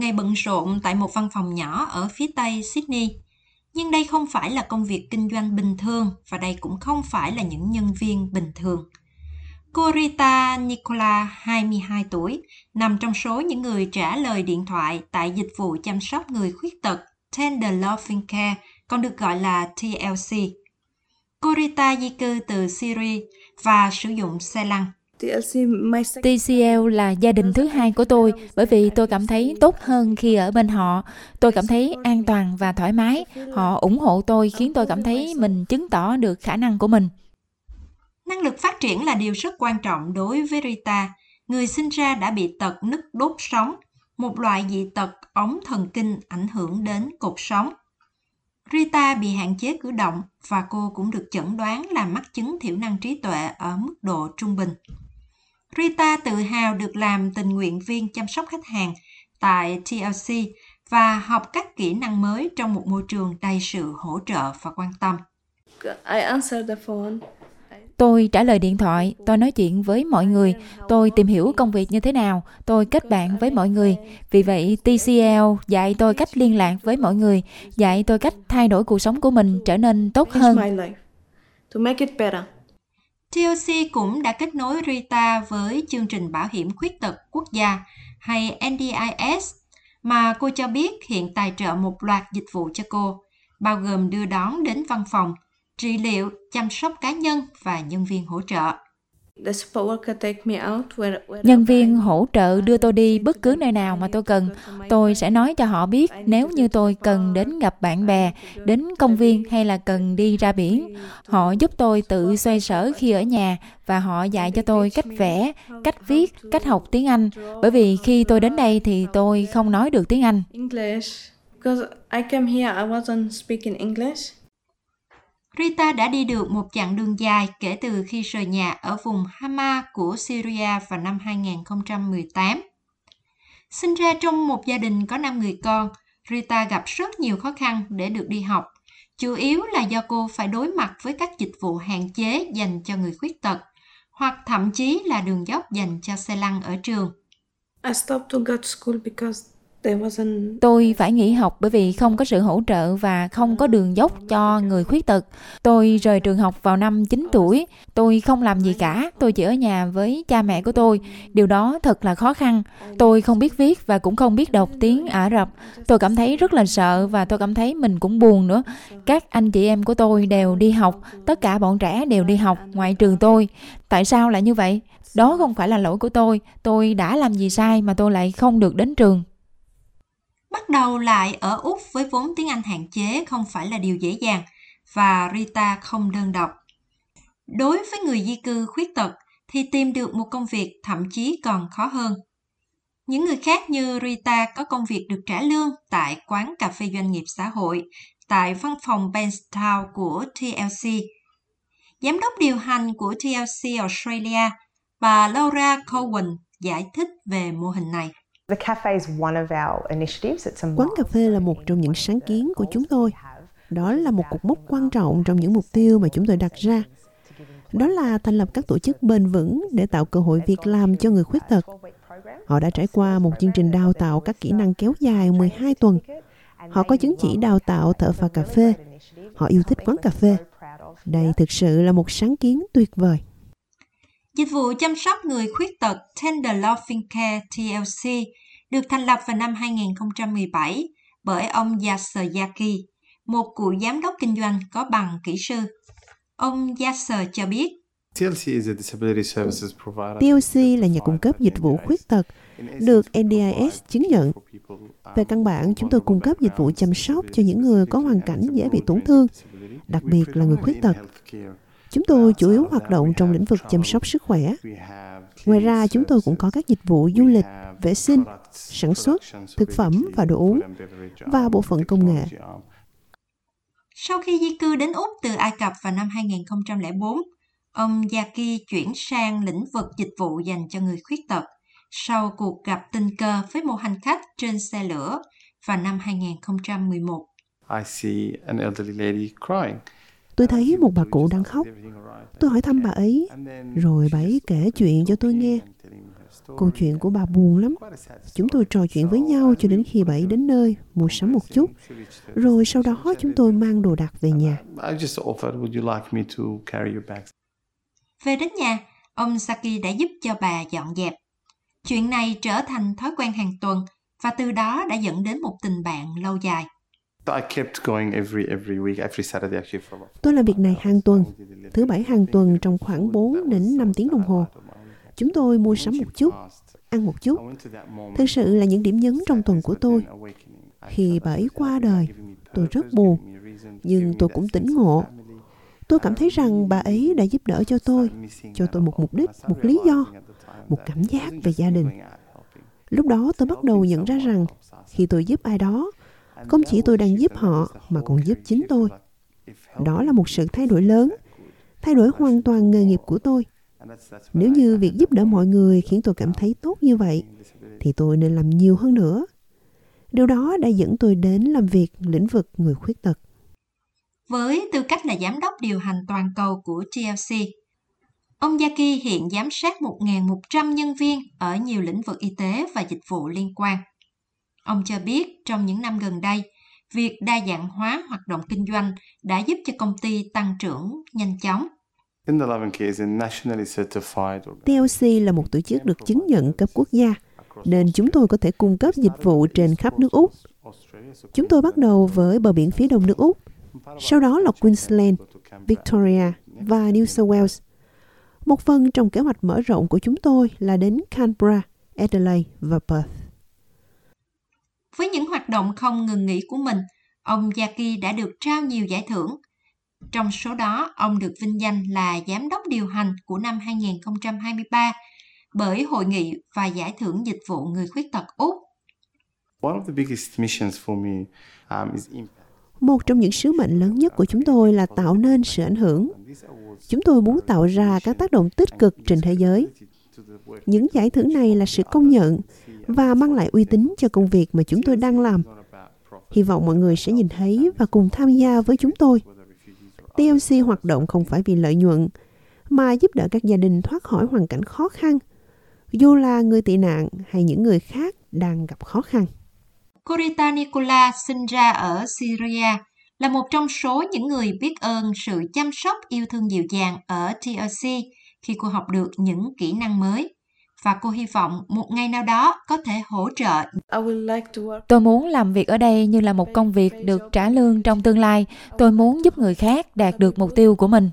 ngày bận rộn tại một văn phòng nhỏ ở phía tây Sydney. Nhưng đây không phải là công việc kinh doanh bình thường và đây cũng không phải là những nhân viên bình thường. Cô Rita Nicola, 22 tuổi, nằm trong số những người trả lời điện thoại tại dịch vụ chăm sóc người khuyết tật Tender Loving Care, còn được gọi là TLC. Cô Rita di cư từ Syria và sử dụng xe lăn. TCL là gia đình thứ hai của tôi bởi vì tôi cảm thấy tốt hơn khi ở bên họ. Tôi cảm thấy an toàn và thoải mái. Họ ủng hộ tôi khiến tôi cảm thấy mình chứng tỏ được khả năng của mình. Năng lực phát triển là điều rất quan trọng đối với Rita. Người sinh ra đã bị tật nứt đốt sống, một loại dị tật ống thần kinh ảnh hưởng đến cột sống. Rita bị hạn chế cử động và cô cũng được chẩn đoán là mắc chứng thiểu năng trí tuệ ở mức độ trung bình. Rita tự hào được làm tình nguyện viên chăm sóc khách hàng tại TLC và học các kỹ năng mới trong một môi trường đầy sự hỗ trợ và quan tâm. I answered the phone. Tôi trả lời điện thoại, tôi nói chuyện với mọi người, tôi tìm hiểu công việc như thế nào, tôi kết bạn với mọi người. Vì vậy, TCL dạy tôi cách liên lạc với mọi người, dạy tôi cách thay đổi cuộc sống của mình trở nên tốt hơn. TOC cũng đã kết nối Rita với chương trình bảo hiểm khuyết tật quốc gia hay NDIS mà cô cho biết hiện tài trợ một loạt dịch vụ cho cô, bao gồm đưa đón đến văn phòng, trị liệu, chăm sóc cá nhân và nhân viên hỗ trợ. Nhân viên hỗ trợ đưa tôi đi bất cứ nơi nào mà tôi cần. Tôi sẽ nói cho họ biết nếu như tôi cần đến gặp bạn bè, đến công viên hay là cần đi ra biển. Họ giúp tôi tự xoay sở khi ở nhà và họ dạy cho tôi cách vẽ, cách viết, cách học tiếng Anh. Bởi vì khi tôi đến đây thì tôi không nói được tiếng Anh. Because I came here, I wasn't speaking English. Rita đã đi được một chặng đường dài kể từ khi rời nhà ở vùng Hama của Syria vào năm 2018. Sinh ra trong một gia đình có 5 người con, Rita gặp rất nhiều khó khăn để được đi học, chủ yếu là do cô phải đối mặt với các dịch vụ hạn chế dành cho người khuyết tật, hoặc thậm chí là đường dốc dành cho xe lăn ở trường. I stopped to go to school because Tôi phải nghỉ học bởi vì không có sự hỗ trợ và không có đường dốc cho người khuyết tật. Tôi rời trường học vào năm 9 tuổi. Tôi không làm gì cả. Tôi chỉ ở nhà với cha mẹ của tôi. Điều đó thật là khó khăn. Tôi không biết viết và cũng không biết đọc tiếng Ả Rập. Tôi cảm thấy rất là sợ và tôi cảm thấy mình cũng buồn nữa. Các anh chị em của tôi đều đi học. Tất cả bọn trẻ đều đi học ngoại trừ tôi. Tại sao lại như vậy? Đó không phải là lỗi của tôi. Tôi đã làm gì sai mà tôi lại không được đến trường. Bắt đầu lại ở Úc với vốn tiếng Anh hạn chế không phải là điều dễ dàng và Rita không đơn độc. Đối với người di cư khuyết tật thì tìm được một công việc thậm chí còn khó hơn. Những người khác như Rita có công việc được trả lương tại quán cà phê doanh nghiệp xã hội tại văn phòng Benstown của TLC. Giám đốc điều hành của TLC Australia, bà Laura Cowan giải thích về mô hình này. Quán cà phê là một trong những sáng kiến của chúng tôi. Đó là một cột mốc quan trọng trong những mục tiêu mà chúng tôi đặt ra. Đó là thành lập các tổ chức bền vững để tạo cơ hội việc làm cho người khuyết tật. Họ đã trải qua một chương trình đào tạo các kỹ năng kéo dài 12 tuần. Họ có chứng chỉ đào tạo thợ pha cà phê. Họ yêu thích quán cà phê. Đây thực sự là một sáng kiến tuyệt vời. Dịch vụ chăm sóc người khuyết tật Tender Loving Care TLC được thành lập vào năm 2017 bởi ông Yasser Yaki, một cựu giám đốc kinh doanh có bằng kỹ sư. Ông Yasser cho biết, TLC là nhà cung cấp dịch vụ khuyết tật, được NDIS chứng nhận. Về căn bản, chúng tôi cung cấp dịch vụ chăm sóc cho những người có hoàn cảnh dễ bị tổn thương, đặc biệt là người khuyết tật. Chúng tôi chủ yếu hoạt động trong lĩnh vực chăm sóc sức khỏe. Ngoài ra, chúng tôi cũng có các dịch vụ du lịch, vệ sinh, sản xuất, thực phẩm và đồ uống, và bộ phận công nghệ. Sau khi di cư đến Úc từ Ai Cập vào năm 2004, ông Yaki chuyển sang lĩnh vực dịch vụ dành cho người khuyết tật sau cuộc gặp tình cờ với một hành khách trên xe lửa vào năm 2011. I see an elderly lady crying. Tôi thấy một bà cụ đang khóc. Tôi hỏi thăm bà ấy, rồi bà ấy kể chuyện cho tôi nghe. Câu chuyện của bà buồn lắm. Chúng tôi trò chuyện với nhau cho đến khi bà ấy đến nơi, mua sắm một chút. Rồi sau đó chúng tôi mang đồ đạc về nhà. Về đến nhà, ông Saki đã giúp cho bà dọn dẹp. Chuyện này trở thành thói quen hàng tuần và từ đó đã dẫn đến một tình bạn lâu dài. Tôi làm việc này hàng tuần, thứ bảy hàng tuần trong khoảng 4 đến 5 tiếng đồng hồ. Chúng tôi mua sắm một chút, ăn một chút. Thực sự là những điểm nhấn trong tuần của tôi. Khi bà ấy qua đời, tôi rất buồn, nhưng tôi cũng tỉnh ngộ. Tôi cảm thấy rằng bà ấy đã giúp đỡ cho tôi, cho tôi một mục đích, một lý do, một cảm giác về gia đình. Lúc đó tôi bắt đầu nhận ra rằng khi tôi giúp ai đó, không chỉ tôi đang giúp họ mà còn giúp chính tôi. Đó là một sự thay đổi lớn, thay đổi hoàn toàn nghề nghiệp của tôi. Nếu như việc giúp đỡ mọi người khiến tôi cảm thấy tốt như vậy, thì tôi nên làm nhiều hơn nữa. Điều đó đã dẫn tôi đến làm việc lĩnh vực người khuyết tật. Với tư cách là giám đốc điều hành toàn cầu của TLC, ông Yaki hiện giám sát 1.100 nhân viên ở nhiều lĩnh vực y tế và dịch vụ liên quan. Ông cho biết trong những năm gần đây, việc đa dạng hóa hoạt động kinh doanh đã giúp cho công ty tăng trưởng nhanh chóng. TLC là một tổ chức được chứng nhận cấp quốc gia, nên chúng tôi có thể cung cấp dịch vụ trên khắp nước Úc. Chúng tôi bắt đầu với bờ biển phía đông nước Úc, sau đó là Queensland, Victoria và New South Wales. Một phần trong kế hoạch mở rộng của chúng tôi là đến Canberra, Adelaide và Perth. Với những hoạt động không ngừng nghỉ của mình, ông Yaki đã được trao nhiều giải thưởng. Trong số đó, ông được vinh danh là Giám đốc điều hành của năm 2023 bởi Hội nghị và Giải thưởng Dịch vụ Người Khuyết tật Úc. Một trong những sứ mệnh lớn nhất của chúng tôi là tạo nên sự ảnh hưởng. Chúng tôi muốn tạo ra các tác động tích cực trên thế giới. Những giải thưởng này là sự công nhận và mang lại uy tín cho công việc mà chúng tôi đang làm. Hy vọng mọi người sẽ nhìn thấy và cùng tham gia với chúng tôi. TLC hoạt động không phải vì lợi nhuận, mà giúp đỡ các gia đình thoát khỏi hoàn cảnh khó khăn, dù là người tị nạn hay những người khác đang gặp khó khăn. Corita Nicola sinh ra ở Syria, là một trong số những người biết ơn sự chăm sóc yêu thương dịu dàng ở TLC khi cô học được những kỹ năng mới và cô hy vọng một ngày nào đó có thể hỗ trợ. Tôi muốn làm việc ở đây như là một công việc được trả lương trong tương lai. Tôi muốn giúp người khác đạt được mục tiêu của mình.